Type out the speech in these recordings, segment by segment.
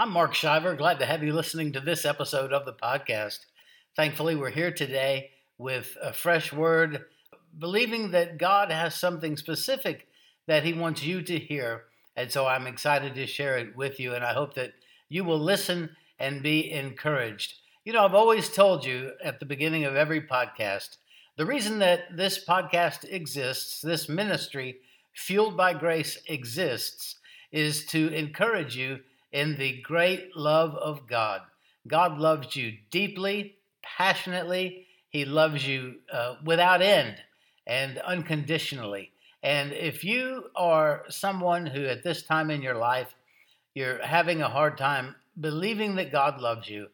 I'm Mark Shiver. Glad to have you listening to this episode of the podcast. Thankfully, we're here today with a fresh word, believing that God has something specific that He wants you to hear. And so I'm excited to share it with you, and I hope that you will listen and be encouraged. You know, I've always told you at the beginning of every podcast the reason that this podcast exists, this ministry, Fueled by Grace, exists, is to encourage you in the great love of God. God loves you deeply, passionately. He loves you uh, without end and unconditionally. And if you are someone who at this time in your life, you're having a hard time believing that God loves you,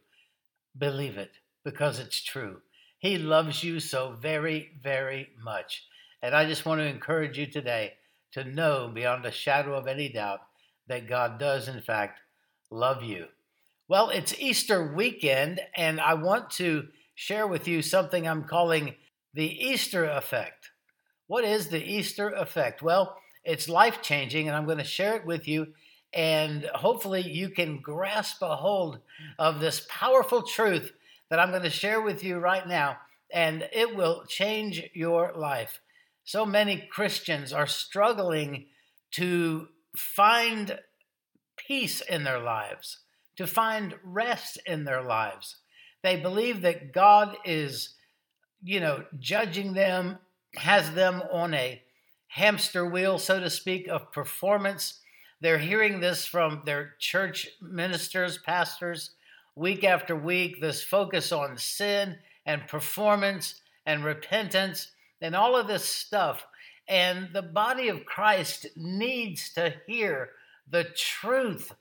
believe it because it's true. He loves you so very, very much. And I just want to encourage you today to know beyond a shadow of any doubt that God does, in fact, love you. Well, it's Easter weekend, and I want to share with you something I'm calling the Easter effect. What is the Easter effect? Well, it's life changing, and I'm going to share it with you. And hopefully, you can grasp a hold of this powerful truth that I'm going to share with you right now, and it will change your life. So many Christians are struggling to find peace in their lives, to find rest in their lives. They believe that God is, you know, judging them, has them on a hamster wheel, so to speak, of performance. They're hearing this from their church ministers, pastors, week after week, this focus on sin and performance and repentance and all of this stuff. And the body of Christ needs to hear the truth,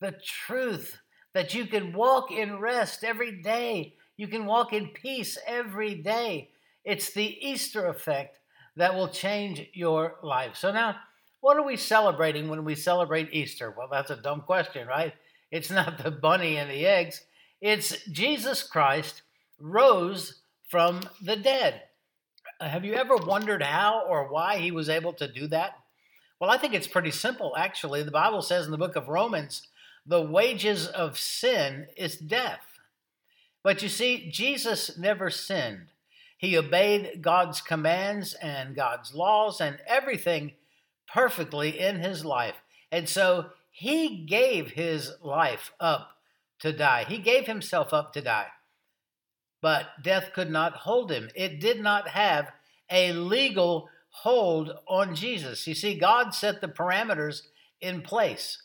the truth that you can walk in rest every day. You can walk in peace every day. It's the Easter effect that will change your life. So, now, what are we celebrating when we celebrate Easter? Well, that's a dumb question, right? It's not the bunny and the eggs, it's Jesus Christ rose from the dead. Have you ever wondered how or why he was able to do that? Well, I think it's pretty simple, actually. The Bible says in the book of Romans, the wages of sin is death. But you see, Jesus never sinned. He obeyed God's commands and God's laws and everything perfectly in his life. And so he gave his life up to die. He gave himself up to die. But death could not hold him. It did not have a legal hold on Jesus. You see, God set the parameters in place.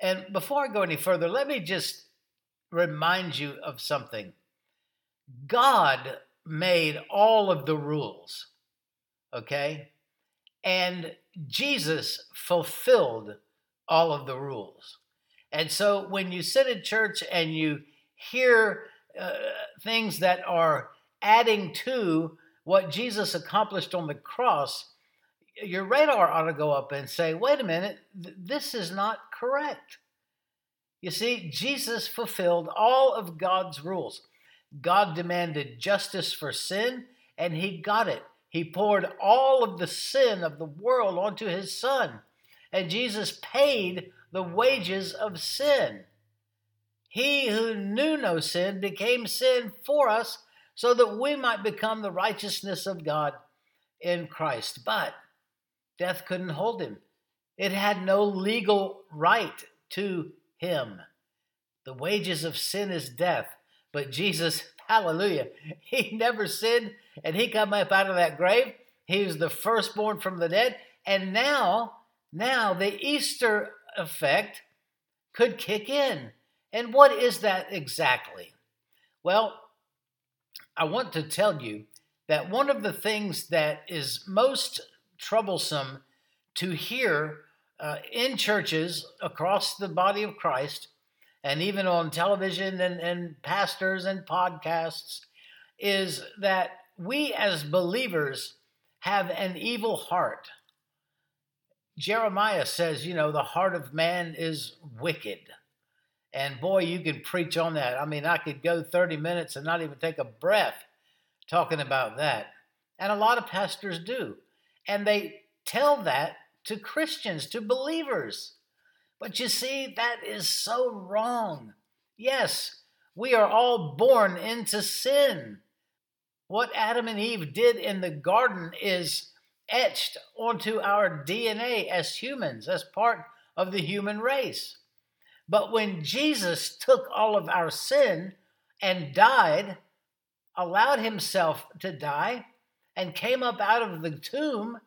And before I go any further, let me just remind you of something. God made all of the rules, okay? And Jesus fulfilled all of the rules. And so when you sit in church and you hear uh, things that are adding to what Jesus accomplished on the cross, your radar ought to go up and say, wait a minute, th- this is not correct. You see, Jesus fulfilled all of God's rules. God demanded justice for sin, and he got it. He poured all of the sin of the world onto his son, and Jesus paid the wages of sin. He who knew no sin became sin for us so that we might become the righteousness of God in Christ. But death couldn't hold him, it had no legal right to him. The wages of sin is death, but Jesus, hallelujah, he never sinned and he come up out of that grave. He was the firstborn from the dead. And now, now the Easter effect could kick in. And what is that exactly? Well, I want to tell you that one of the things that is most troublesome to hear uh, in churches across the body of Christ, and even on television and, and pastors and podcasts, is that we as believers have an evil heart. Jeremiah says, you know, the heart of man is wicked. And boy, you can preach on that. I mean, I could go 30 minutes and not even take a breath talking about that. And a lot of pastors do. And they tell that to Christians, to believers. But you see, that is so wrong. Yes, we are all born into sin. What Adam and Eve did in the garden is etched onto our DNA as humans, as part of the human race. But when Jesus took all of our sin and died, allowed himself to die, and came up out of the tomb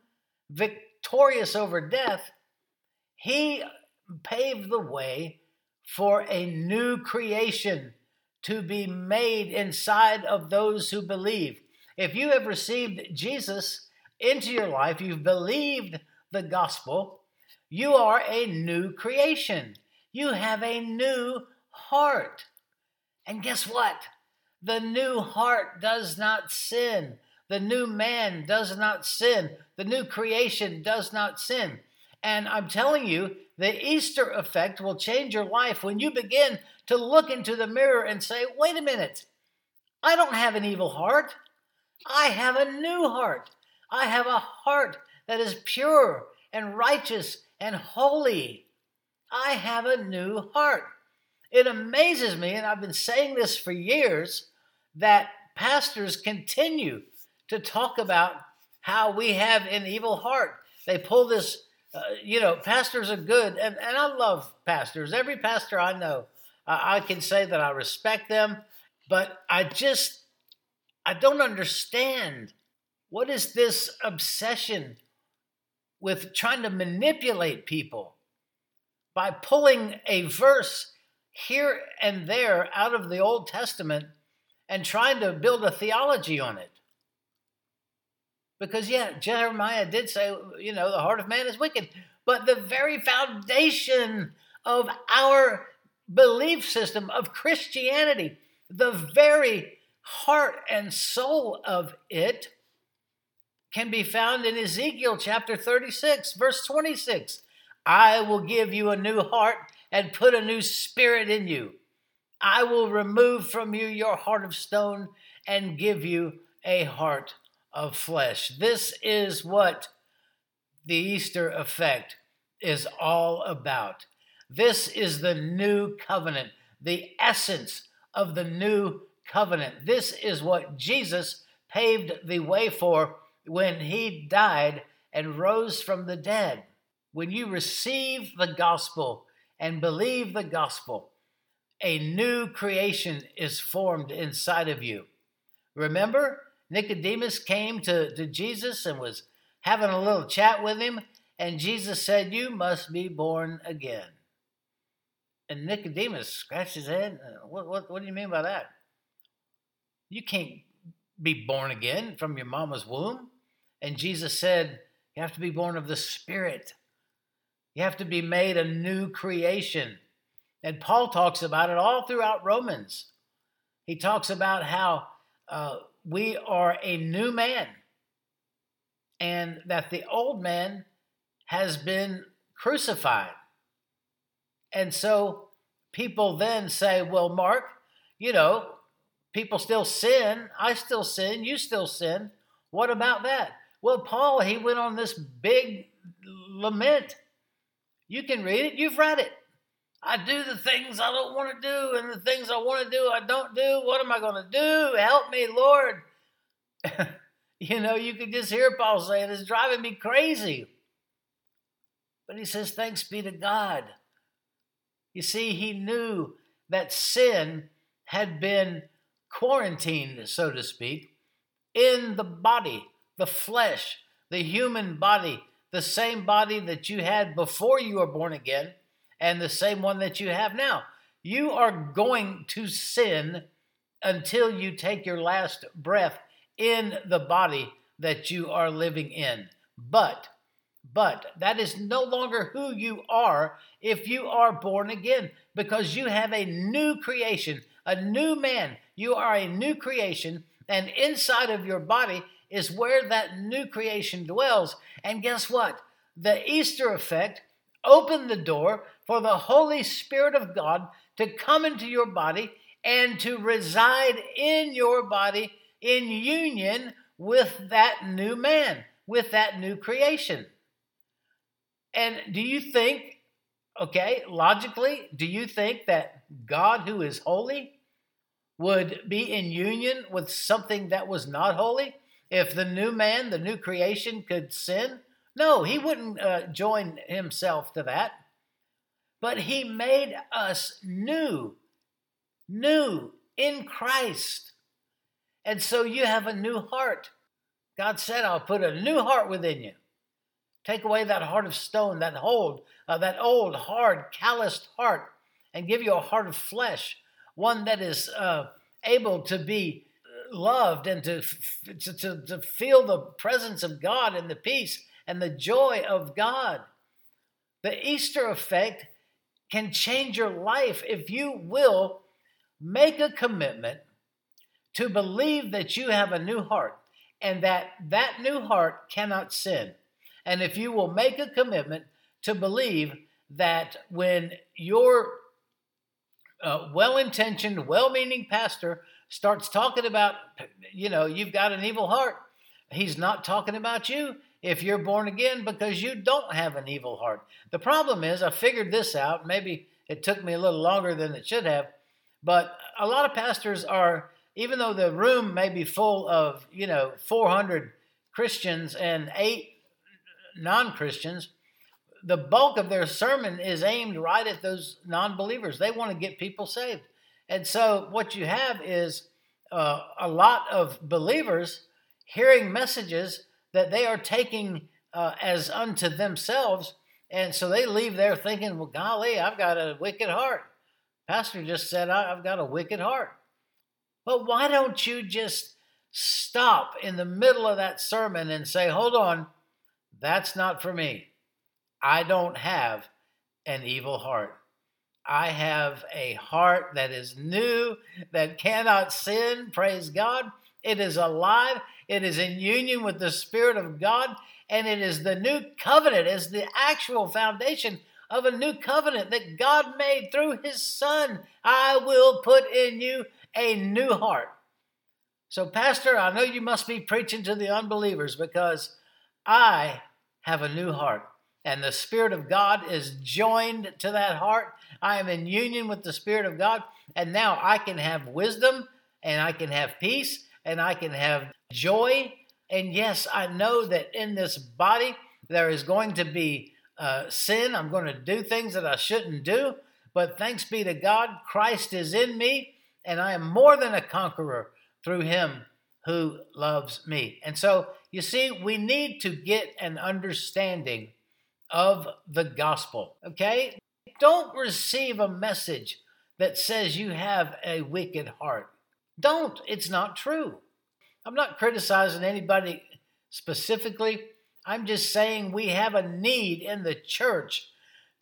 victorious over death, he paved the way for a new creation to be made inside of those who believe. If you have received Jesus into your life, you've believed the gospel, you are a new creation. You have a new heart. And guess what? The new heart does not sin. The new man does not sin. The new creation does not sin. And I'm telling you, the Easter effect will change your life when you begin to look into the mirror and say, wait a minute, I don't have an evil heart. I have a new heart. I have a heart that is pure and righteous and holy. I have a new heart. It amazes me, and I've been saying this for years, that pastors continue to talk about how we have an evil heart. They pull this, uh, you know, pastors are good, and, and I love pastors. Every pastor I know, I can say that I respect them, but I just, I don't understand what is this obsession with trying to manipulate people by pulling a verse here and there out of the Old Testament and trying to build a theology on it. Because, yeah, Jeremiah did say, you know, the heart of man is wicked. But the very foundation of our belief system of Christianity, the very heart and soul of it, can be found in Ezekiel chapter 36, verse 26. I will give you a new heart and put a new spirit in you. I will remove from you your heart of stone and give you a heart of flesh. This is what the Easter effect is all about. This is the new covenant, the essence of the new covenant. This is what Jesus paved the way for when he died and rose from the dead. When you receive the gospel and believe the gospel, a new creation is formed inside of you. Remember, Nicodemus came to, to Jesus and was having a little chat with him, and Jesus said, You must be born again. And Nicodemus scratched his head. What, what, what do you mean by that? You can't be born again from your mama's womb. And Jesus said, You have to be born of the Spirit. You have to be made a new creation. And Paul talks about it all throughout Romans. He talks about how uh, we are a new man and that the old man has been crucified. And so people then say, well, Mark, you know, people still sin. I still sin. You still sin. What about that? Well, Paul, he went on this big lament. You can read it, you've read it. I do the things I don't want to do, and the things I want to do, I don't do. What am I going to do? Help me, Lord. you know, you could just hear Paul saying, It's driving me crazy. But he says, Thanks be to God. You see, he knew that sin had been quarantined, so to speak, in the body the flesh, the human body, the same body that you had before you were born again, and the same one that you have now. You are going to sin until you take your last breath in the body that you are living in. But, but that is no longer who you are if you are born again, because you have a new creation, a new man. You are a new creation, and inside of your body is where that new creation dwells. And guess what? The Easter effect opened the door for the Holy Spirit of God to come into your body and to reside in your body in union with that new man, with that new creation. And do you think Okay, logically, do you think that God, who is holy, would be in union with something that was not holy? If the new man, the new creation, could sin? No, he wouldn't uh, join himself to that. But he made us new, new in Christ. And so you have a new heart. God said, I'll put a new heart within you. Take away that heart of stone, that hold, uh, that old, hard, calloused heart, and give you a heart of flesh, one that is uh, able to be loved and to, to, to, to feel the presence of God and the peace and the joy of God. The Easter effect can change your life if you will make a commitment to believe that you have a new heart and that that new heart cannot sin. And if you will make a commitment to believe that when your uh, well intentioned, well meaning pastor starts talking about, you know, you've got an evil heart, he's not talking about you if you're born again because you don't have an evil heart. The problem is, I figured this out. Maybe it took me a little longer than it should have, but a lot of pastors are, even though the room may be full of, you know, 400 Christians and eight non Christians, the bulk of their sermon is aimed right at those non believers. They want to get people saved. And so what you have is uh, a lot of believers hearing messages that they are taking uh, as unto themselves. And so they leave there thinking, well, golly, I've got a wicked heart. Pastor just said, I've got a wicked heart. But why don't you just stop in the middle of that sermon and say, hold on, that's not for me. I don't have an evil heart. I have a heart that is new, that cannot sin. Praise God. It is alive. It is in union with the Spirit of God. And it is the new covenant, is the actual foundation of a new covenant that God made through His Son. I will put in you a new heart. So, Pastor, I know you must be preaching to the unbelievers because I have a new heart and the Spirit of God is joined to that heart. I am in union with the Spirit of God, and now I can have wisdom, and I can have peace, and I can have joy. And yes, I know that in this body there is going to be uh, sin. I'm going to do things that I shouldn't do. But thanks be to God, Christ is in me, and I am more than a conqueror through him who loves me. And so, you see, we need to get an understanding of the gospel. Okay? Don't receive a message that says you have a wicked heart. Don't. It's not true. I'm not criticizing anybody specifically. I'm just saying we have a need in the church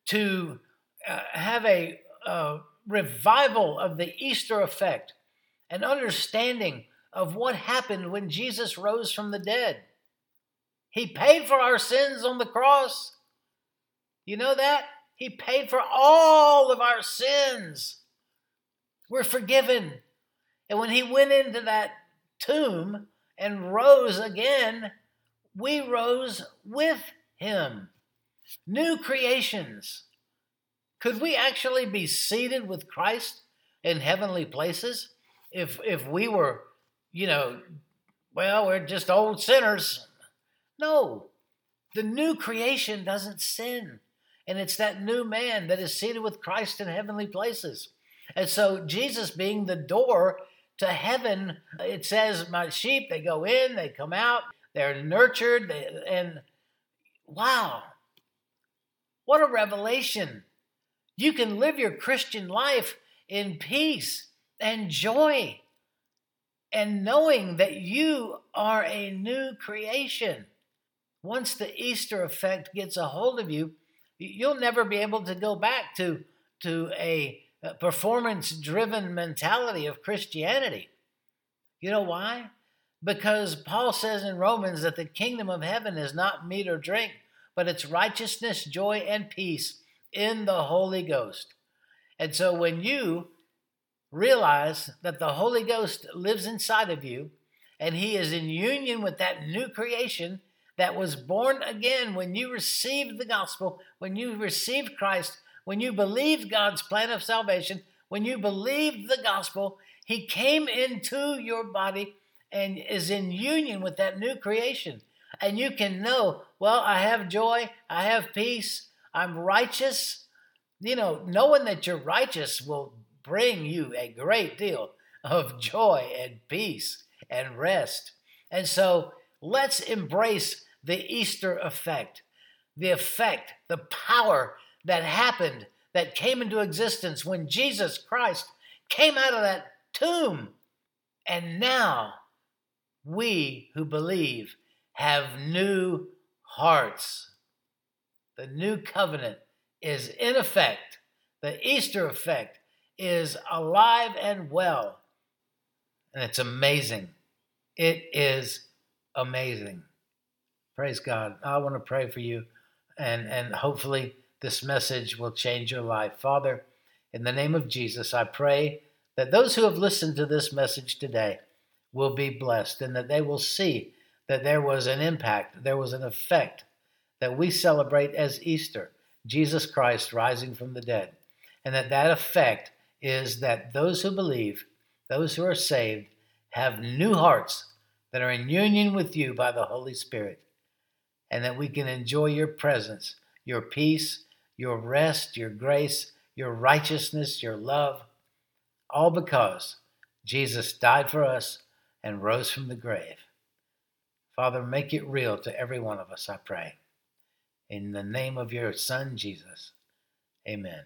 to uh, have a uh, revival of the Easter effect, an understanding of what happened when Jesus rose from the dead. He paid for our sins on the cross. You know that? He paid for all of our sins. We're forgiven. And when he went into that tomb and rose again, we rose with him. New creations. Could we actually be seated with Christ in heavenly places if if we were, you know, well, we're just old sinners? No. The new creation doesn't sin. And it's that new man that is seated with Christ in heavenly places. And so, Jesus being the door to heaven, it says, My sheep, they go in, they come out, they're nurtured, they, and wow, what a revelation. You can live your Christian life in peace and joy and knowing that you are a new creation. Once the Easter effect gets a hold of you, you'll never be able to go back to, to a, performance driven mentality of Christianity. You know why? Because Paul says in Romans that the kingdom of heaven is not meat or drink, but it's righteousness, joy, and peace in the Holy Ghost. And so when you realize that the Holy Ghost lives inside of you and he is in union with that new creation, that was born again when you received the gospel, when you received Christ, when you believed God's plan of salvation, when you believed the gospel, He came into your body and is in union with that new creation. And you can know, well, I have joy, I have peace, I'm righteous. You know, knowing that you're righteous will bring you a great deal of joy and peace and rest. And so let's embrace the Easter effect, the effect, the power that happened, that came into existence when Jesus Christ came out of that tomb. And now we who believe have new hearts. The new covenant is in effect. The Easter effect is alive and well. And it's amazing. It is amazing. Praise God. I want to pray for you, and, and hopefully, this message will change your life. Father, in the name of Jesus, I pray that those who have listened to this message today will be blessed and that they will see that there was an impact, there was an effect that we celebrate as Easter, Jesus Christ rising from the dead. And that that effect is that those who believe, those who are saved, have new hearts that are in union with you by the Holy Spirit, and that we can enjoy your presence, your peace, your rest, your grace, your righteousness, your love, all because Jesus died for us and rose from the grave. Father, make it real to every one of us, I pray. In the name of your Son, Jesus. Amen.